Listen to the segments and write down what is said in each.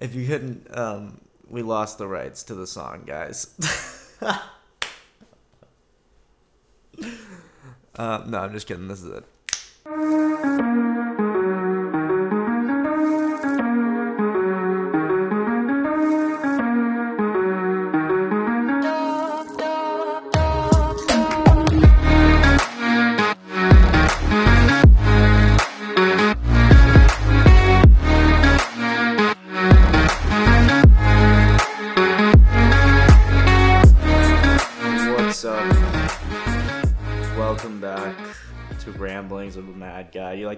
if you couldn't, um, we lost the rights to the song, guys. uh, no, I'm just kidding. This is it. What's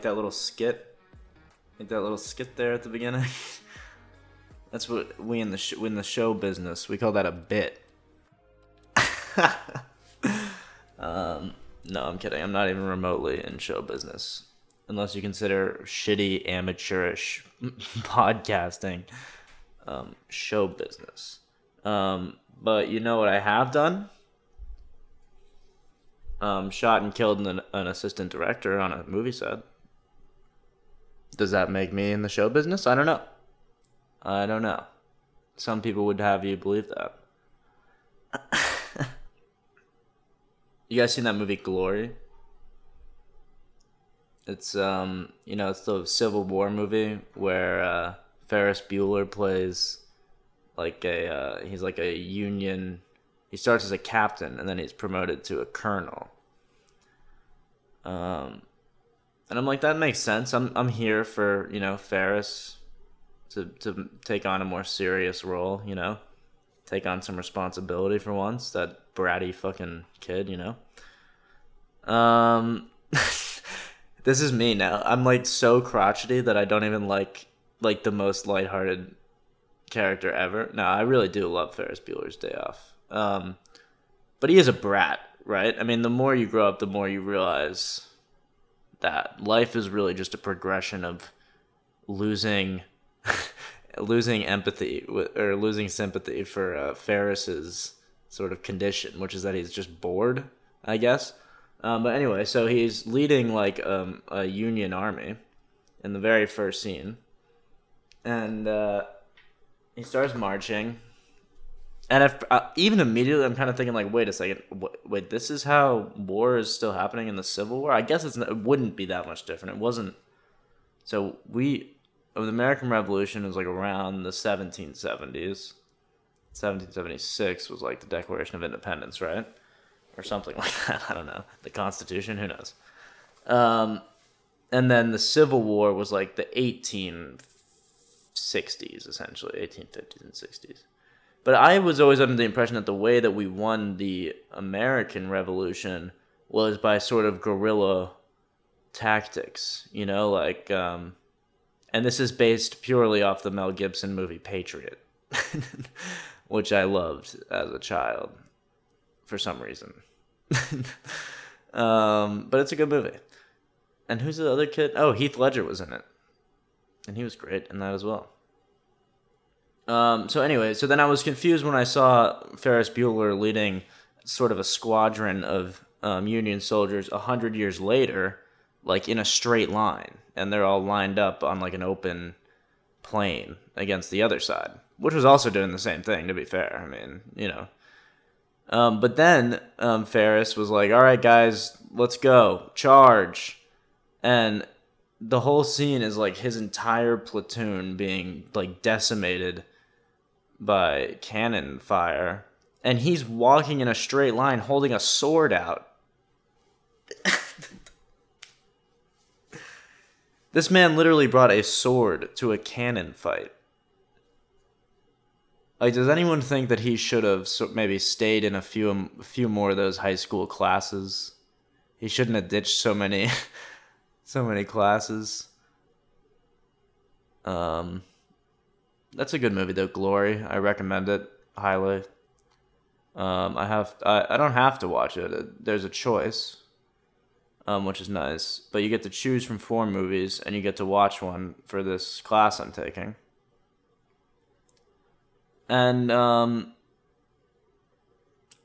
that little skit? Like that little skit there at the beginning? That's what we in the sh- in the show business we call that a bit. um, no, I'm kidding. I'm not even remotely in show business, unless you consider shitty amateurish podcasting um, show business. Um, but you know what I have done? Um, shot and killed an, an assistant director on a movie set. Does that make me in the show business? I don't know. I don't know. Some people would have you believe that. you guys seen that movie Glory? It's um, you know, it's the Civil War movie where uh, Ferris Bueller plays like a uh, he's like a Union. He starts as a captain and then he's promoted to a colonel. Um, and I'm like, that makes sense. I'm I'm here for you know Ferris to to take on a more serious role. You know, take on some responsibility for once. That bratty fucking kid. You know. Um, this is me now. I'm like so crotchety that I don't even like like the most lighthearted character ever. No, I really do love Ferris Bueller's Day Off. Um, but he is a brat, right? I mean, the more you grow up, the more you realize that life is really just a progression of losing losing empathy or losing sympathy for uh, Ferris's sort of condition, which is that he's just bored, I guess. Um, but anyway, so he's leading like um, a Union army in the very first scene, and uh, he starts marching. And if uh, even immediately, I'm kind of thinking like, wait a second, wait, this is how war is still happening in the Civil War. I guess it's it wouldn't be that much different. It wasn't. So we, the American Revolution was like around the 1770s. 1776 was like the Declaration of Independence, right, or something like that. I don't know. The Constitution, who knows? Um, and then the Civil War was like the 1860s essentially 1850s and 60s but i was always under the impression that the way that we won the american revolution was by sort of guerrilla tactics you know like um and this is based purely off the mel gibson movie patriot which i loved as a child for some reason. Um but it's a good movie. And who's the other kid? Oh heath ledger was in it. And he was great in that as well. Um, so anyway, so then I was confused when I saw Ferris Bueller leading sort of a squadron of um, Union soldiers a hundred years later, like in a straight line, and they're all lined up on like an open plain against the other side, which was also doing the same thing. To be fair, I mean, you know. Um, but then um, Ferris was like, "All right, guys, let's go, charge!" And the whole scene is like his entire platoon being like decimated by cannon fire and he's walking in a straight line holding a sword out. This man literally brought a sword to a cannon fight. Like does anyone think that he should have maybe stayed in a few a few more of those high school classes? He shouldn't have ditched so many so many classes. Um, that's a good movie though. Glory, I recommend it highly. Um, I have I, I don't have to watch it. There's a choice. um, which is nice. But you get to choose from four movies, and you get to watch one for this class I'm taking. And um,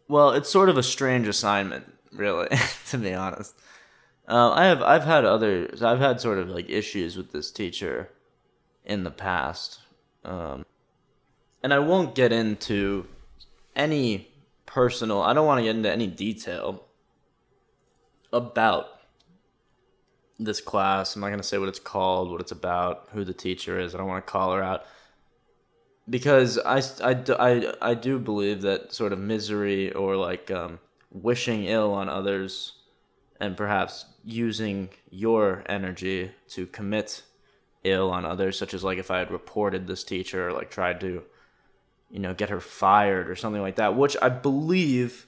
well, it's sort of a strange assignment, really, to be honest. Uh, I have I've had other I've had sort of like issues with this teacher in the past, um, and I won't get into any personal. I don't want to get into any detail about this class. I'm not going to say what it's called, what it's about, who the teacher is. I don't want to call her out because I, I, I, I do believe that sort of misery or like um, wishing ill on others and perhaps using your energy to commit ill on others, such as like if I had reported this teacher or like tried to, you know, get her fired or something like that, which I believe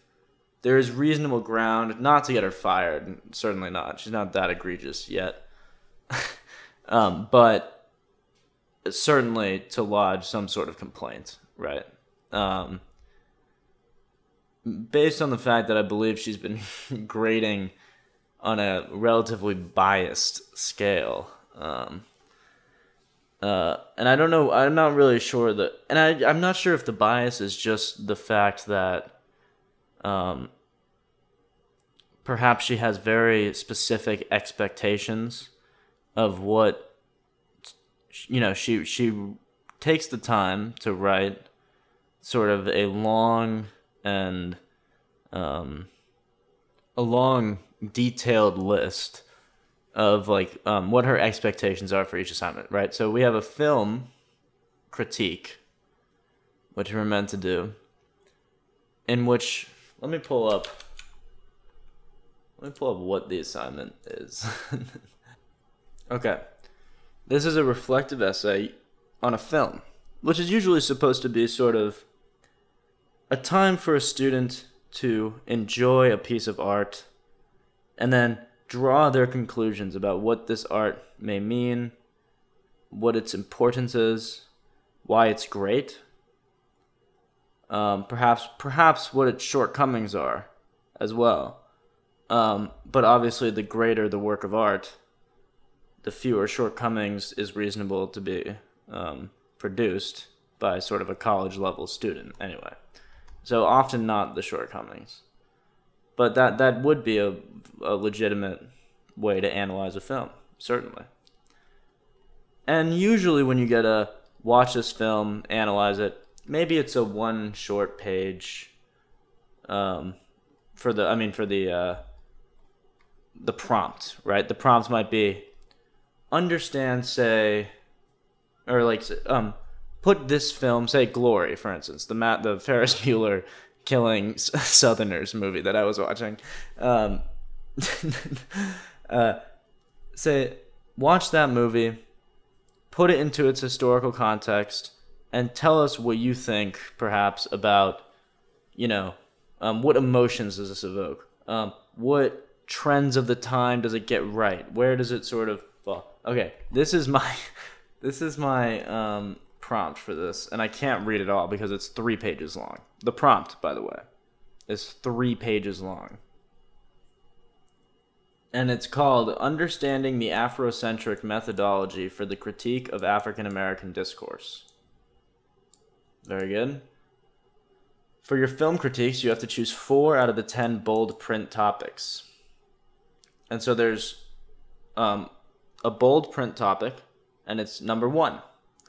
there is reasonable ground not to get her fired. Certainly not. She's not that egregious yet. um, but certainly to lodge some sort of complaint, right? Um, based on the fact that I believe she's been grading on a relatively biased scale. Um, uh, and I don't know. I'm not really sure that, and I I'm not sure if the bias is just the fact that, um, perhaps she has very specific expectations of what, you know. She she takes the time to write sort of a long and um, a long detailed list of like um, what her expectations are for each assignment, right? So we have a film critique, which we're meant to do, in which let me pull up. Let me pull up what the assignment is. okay, this is a reflective essay on a film, which is usually supposed to be sort of a time for a student to enjoy a piece of art and then draw their conclusions about what this art may mean, what its importance is, why it's great, um, perhaps perhaps what its shortcomings are as well. Um, but obviously, the greater the work of art, the fewer shortcomings is reasonable to be um, produced by sort of a college level student, anyway. So often not the shortcomings but that that would be a, a legitimate way to analyze a film, certainly. And usually, when you get a watch this film, analyze it, maybe it's a one short page. Um, for the, I mean, for the uh, the prompt, right? The prompt might be understand, say, or like, um, put this film, say, Glory, for instance, the Matt, the Ferris Bueller killing Southerners movie that I was watching. Um, uh, say, watch that movie, put it into its historical context, and tell us what you think, perhaps, about, you know, um, what emotions does this evoke? Um, what trends of the time does it get right? Where does it sort of fall? Okay, this is my, this is my um, prompt for this, and I can't read it all because it's three pages long. The prompt, by the way, is three pages long. And it's called Understanding the Afrocentric Methodology for the Critique of African American Discourse. Very good. For your film critiques, you have to choose four out of the ten bold print topics. And so there's um, a bold print topic, and it's number one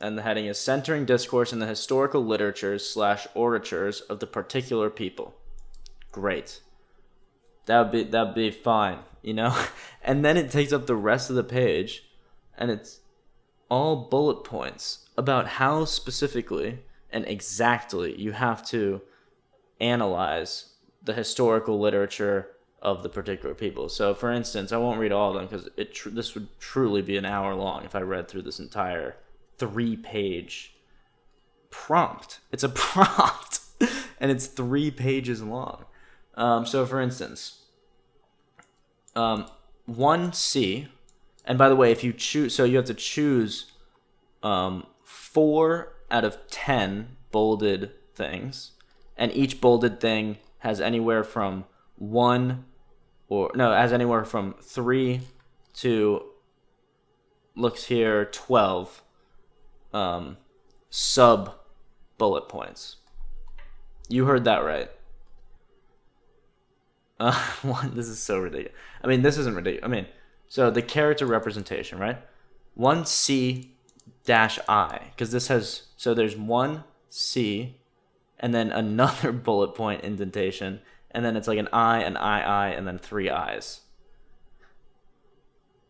and the heading is Centering Discourse in the Historical Literatures slash Oratures of the Particular People. Great. That would be that'd be fine, you know? and then it takes up the rest of the page and it's all bullet points about how specifically and exactly you have to analyze the historical literature of the particular people. So, for instance, I won't read all of them because it tr- this would truly be an hour long if I read through this entire three page prompt. It's a prompt and it's three pages long. Um, so, for instance, um, 1C, and by the way, if you choose, so you have to choose um, four out of 10 bolded things, and each bolded thing has anywhere from one or no, has anywhere from three to looks here twelve um, sub bullet points. You heard that right. Uh, this is so ridiculous. I mean, this isn't ridiculous. I mean, so the character representation, right? One C dash I, because this has so there's one C, and then another bullet point indentation, and then it's like an I, an I, I, and then three I's.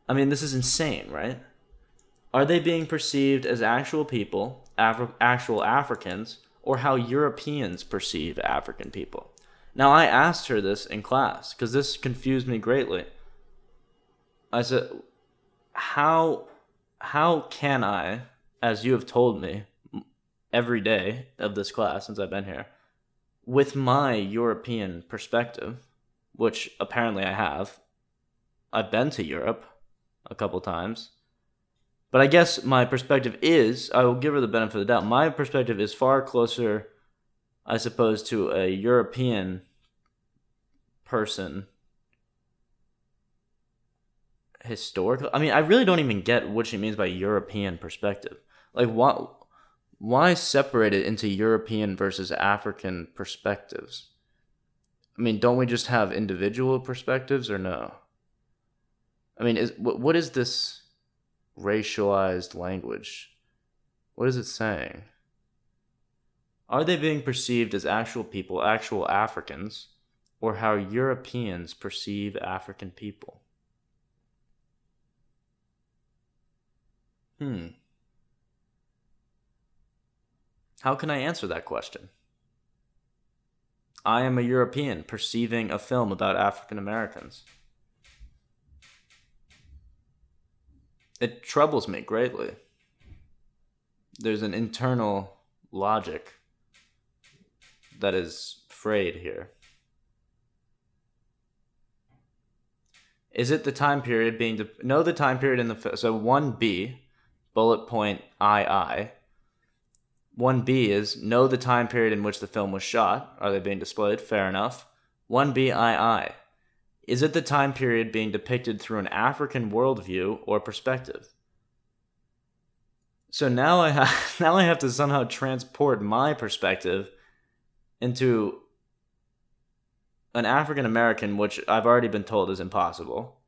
I mean, this is insane, right? Are they being perceived as actual people, Afri- actual Africans, or how Europeans perceive African people? Now, I asked her this in class because this confused me greatly. I said, "How how can I, as you have told me every day of this class since I've been here, with my European perspective, which apparently I have, I've been to Europe a couple times." But I guess my perspective is, I will give her the benefit of the doubt. My perspective is far closer I suppose, to a European person. Historical i mean i really don't even get what she means by european perspective. Like why why separate it into european versus african perspectives? I mean don't we just have individual perspectives or no? I mean is what, what is this racialized language what is it saying are they being perceived as actual people, actual Africans, or how Europeans perceive African people? Hmm. How can I answer that question? I am a European perceiving a film about African Americans. It troubles me greatly. There's an internal logic that is frayed here. Is it the time period being de- know the time period in the so one B bullet point II. One B is know the time period in which the film was shot. Are they being displayed? Fair enough. One B II. Is it the time period being depicted through an African worldview or perspective? So now I have now I have to somehow transport my perspective into an African American, which I've already been told is impossible,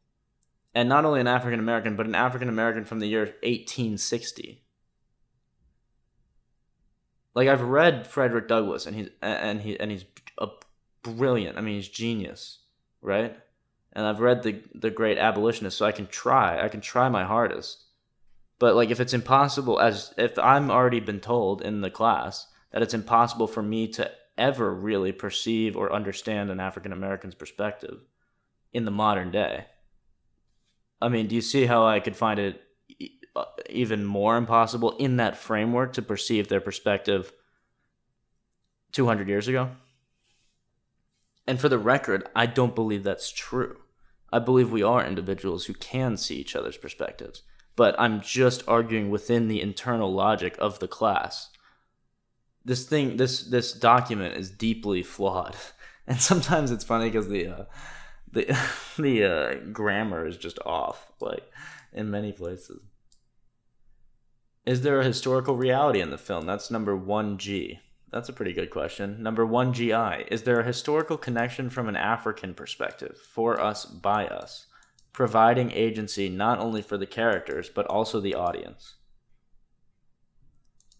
and not only an African American, but an African American from the year 1860. Like I've read Frederick Douglass, and he's and he and he's a brilliant. I mean, he's genius, right? And I've read the the Great Abolitionist, so I can try. I can try my hardest. But like, if it's impossible, as if I'm already been told in the class that it's impossible for me to ever really perceive or understand an African American's perspective in the modern day. I mean, do you see how I could find it uh, even more impossible in that framework to perceive their perspective 200 years ago? And for the record, I don't believe that's true. I believe we are individuals who can see each other's perspectives, but I'm just arguing within the internal logic of the class. This thing this this document is deeply flawed. And sometimes it's funny because the uh, the the uh, grammar is just off like in many places. Is there a historical reality in the film? That's number 1g that's a pretty good question number 1gi is there a historical connection from an african perspective for us by us providing agency not only for the characters but also the audience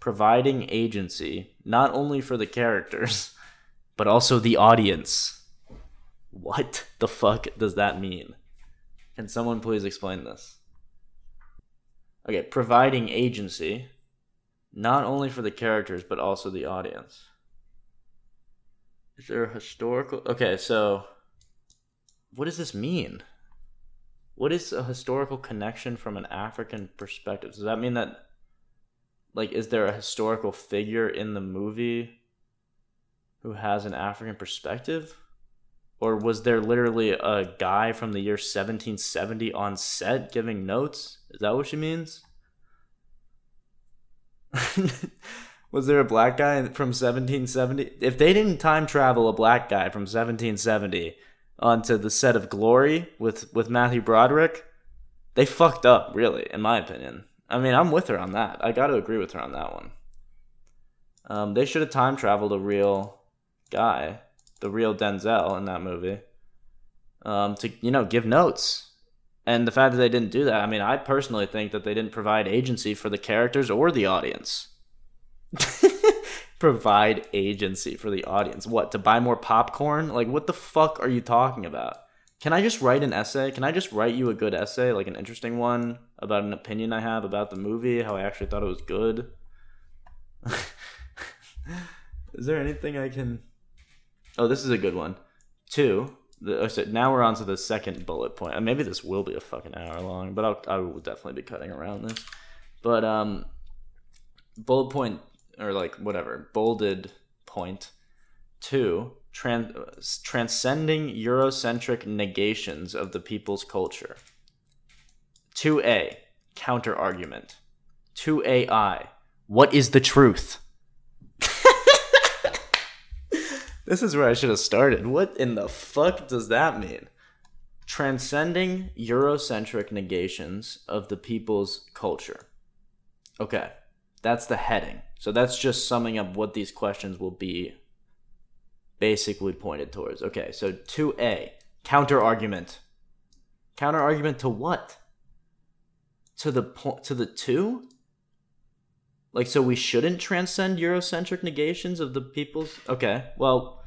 providing agency not only for the characters but also the audience. What the fuck does that mean? Can someone please explain this? Okay, providing agency not only for the characters but also the audience. Is there a historical Okay, so what does this mean? What is a historical connection from an African perspective? Does that mean that like is there a historical figure in the movie who has an African perspective? Or was there literally a guy from the year 1770 on set giving notes? Is that what she means? was there a black guy from 1770? If they didn't time travel a black guy from 1770 onto the set of Glory with with Matthew Broderick, they fucked up, really, in my opinion. I mean, I'm with her on that. I got to agree with her on that one. Um, they should have time traveled a real guy, the real Denzel in that movie, um, to you know give notes. And the fact that they didn't do that, I mean, I personally think that they didn't provide agency for the characters or the audience. provide agency for the audience. What, to buy more popcorn? Like, what the fuck are you talking about? Can I just write an essay? Can I just write you a good essay, like an interesting one about an opinion I have about the movie, how I actually thought it was good? is there anything I can. Oh, this is a good one. Two. The, oh, so now we're on to the second bullet point. Maybe this will be a fucking hour long, but I'll, I will definitely be cutting around this. But um, bullet point or like whatever bolded point two trans- transcending eurocentric negations of the people's culture 2a counter argument 2ai what is the truth this is where i should have started what in the fuck does that mean transcending eurocentric negations of the people's culture okay that's the heading. So that's just summing up what these questions will be basically pointed towards. Okay, so 2A, counter argument. Counter argument to what? To the point to the 2? Like so we shouldn't transcend eurocentric negations of the people's Okay, well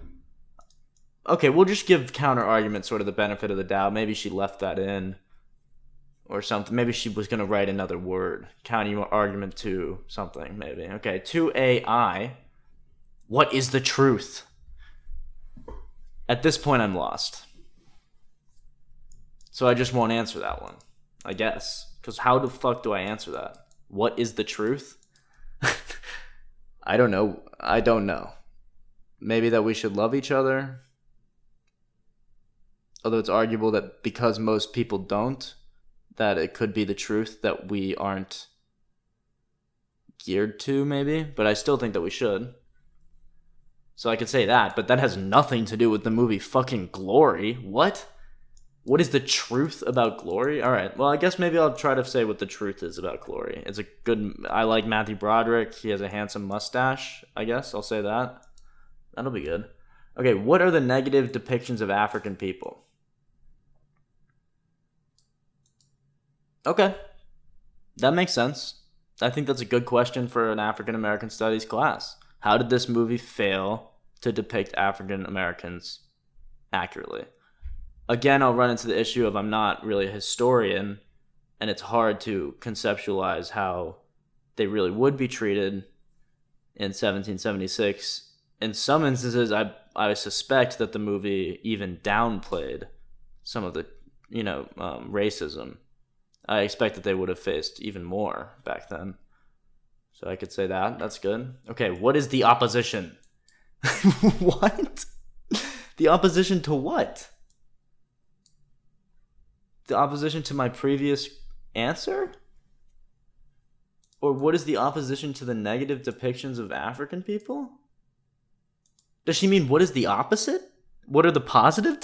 Okay, we'll just give counter argument sort of the benefit of the doubt. Maybe she left that in or something. Maybe she was going to write another word. Counter argument to something, maybe. Okay, to AI. What is the truth? At this point, I'm lost. So I just won't answer that one, I guess. Because how the fuck do I answer that? What is the truth? I don't know. I don't know. Maybe that we should love each other. Although it's arguable that because most people don't, that it could be the truth that we aren't geared to, maybe, but I still think that we should. So I could say that, but that has nothing to do with the movie fucking Glory. What? What is the truth about Glory? All right. Well, I guess maybe I'll try to say what the truth is about Glory. It's a good. I like Matthew Broderick. He has a handsome mustache. I guess I'll say that. That'll be good. Okay. What are the negative depictions of African people? Okay. That makes sense. I think that's a good question for an African American studies class. How did this movie fail to depict African Americans accurately? Again, I'll run into the issue of I'm not really a historian, and it's hard to conceptualize how they really would be treated in 1776. In some instances, I I suspect that the movie even downplayed some of the you know um, racism I expect that they would have faced even more back then. So I could say that. That's good. Okay, what is the opposition? what? The opposition to what? The opposition to my previous answer? Or what is the opposition to the negative depictions of African people? Does she mean what is the opposite? What are the positive?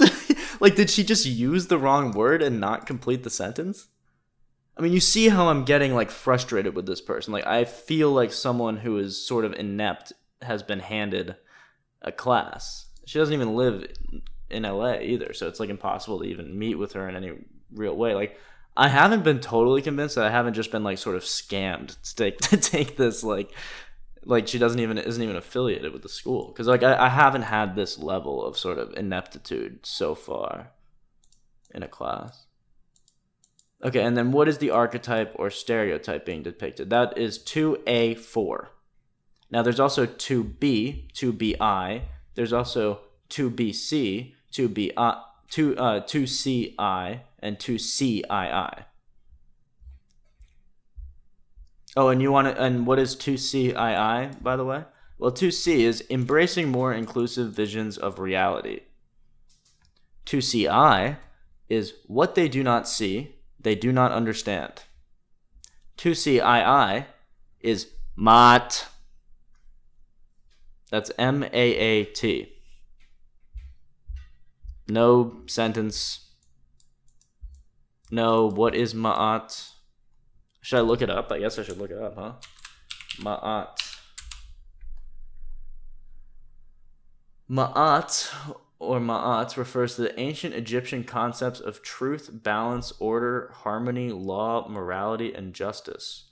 like, did she just use the wrong word and not complete the sentence? I mean, you see how I'm getting like frustrated with this person. Like, I feel like someone who is sort of inept has been handed a class. She doesn't even live in LA either, so it's like impossible to even meet with her in any real way. Like, I haven't been totally convinced that I haven't just been like sort of scammed to take to take this like like she doesn't even isn't even affiliated with the school because like I, I haven't had this level of sort of ineptitude so far in a class. Okay, and then what is the archetype or stereotype being depicted? That is 2A4. Now there's also 2B, 2BI, there's also 2BC, 2B, uh, 2, uh, 2CI, and 2CII. Oh, and you want to, and what is 2CII, by the way? Well, 2C is embracing more inclusive visions of reality. 2CI is what they do not see, they do not understand. 2CII is MAT. That's M A A T. No sentence. No, what is Ma'at? Should I look it up? I guess I should look it up, huh? Ma'at. Ma'at or Ma'at refers to the ancient Egyptian concepts of truth, balance, order, harmony, law, morality, and justice.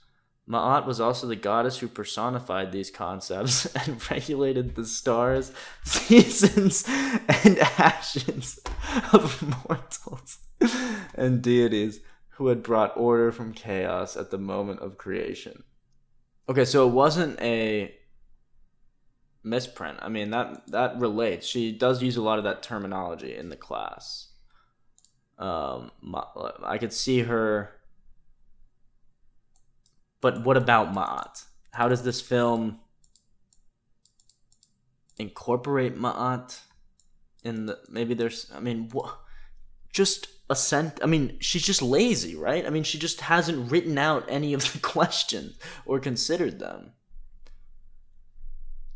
Ma'at was also the goddess who personified these concepts and regulated the stars, seasons, and actions of mortals and deities who had brought order from chaos at the moment of creation. Okay, so it wasn't a misprint. I mean that that relates. She does use a lot of that terminology in the class. Um, I could see her. But what about Ma'at? How does this film incorporate Ma'at? In the maybe there's. I mean, what? Just a cent. I mean, she's just lazy, right? I mean, she just hasn't written out any of the questions or considered them.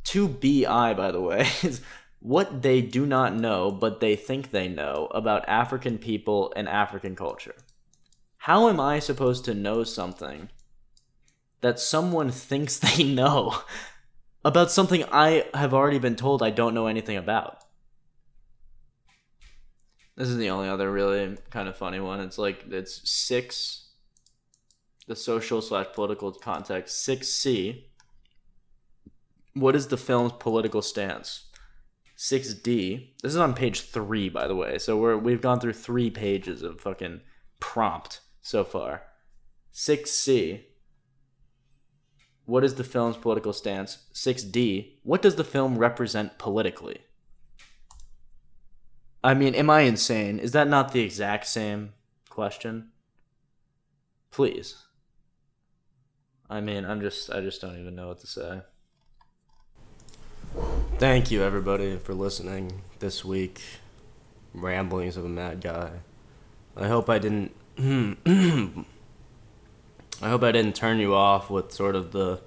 2BI, by the way, is what they do not know, but they think they know about African people and African culture. How am I supposed to know something that someone thinks they know about something I have already been told I don't know anything about? This is the only other really kind of funny one. It's like it's six, the social slash political context, 6C what is the film's political stance? 6D. This is on page 3 by the way. So we're we've gone through 3 pages of fucking prompt so far. 6C. What is the film's political stance? 6D. What does the film represent politically? I mean, am I insane? Is that not the exact same question? Please. I mean, I'm just I just don't even know what to say. Thank you, everybody, for listening this week. Ramblings of a Mad Guy. I hope I didn't. I hope I didn't turn you off with sort of the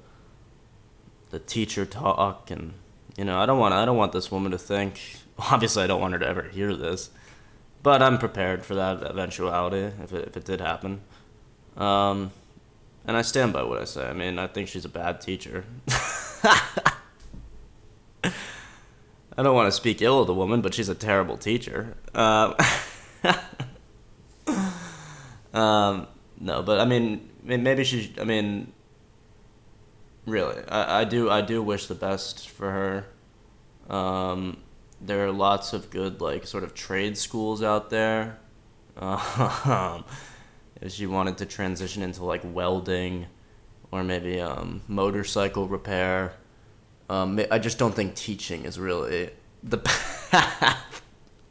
the teacher talk, and you know, I don't want I don't want this woman to think. Obviously, I don't want her to ever hear this, but I'm prepared for that eventuality if it if it did happen. Um, and I stand by what I say. I mean, I think she's a bad teacher. I don't want to speak ill of the woman, but she's a terrible teacher. Um, um, no, but I mean, maybe she. I mean, really, I, I do. I do wish the best for her. Um, there are lots of good, like, sort of trade schools out there. Um, if she wanted to transition into like welding, or maybe um, motorcycle repair um, I just don't think teaching is really the path.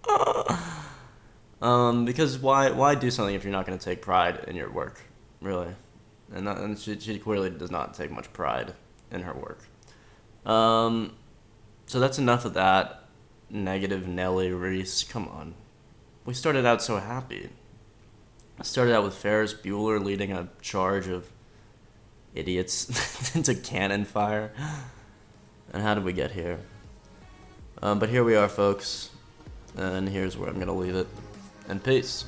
um, because why why do something if you're not going to take pride in your work, really? And, that, and she, she clearly does not take much pride in her work. Um, so that's enough of that negative Nelly Reese. Come on, we started out so happy. I started out with Ferris Bueller leading a charge of idiots into cannon fire. And how did we get here? Um, but here we are, folks. And here's where I'm going to leave it. And peace.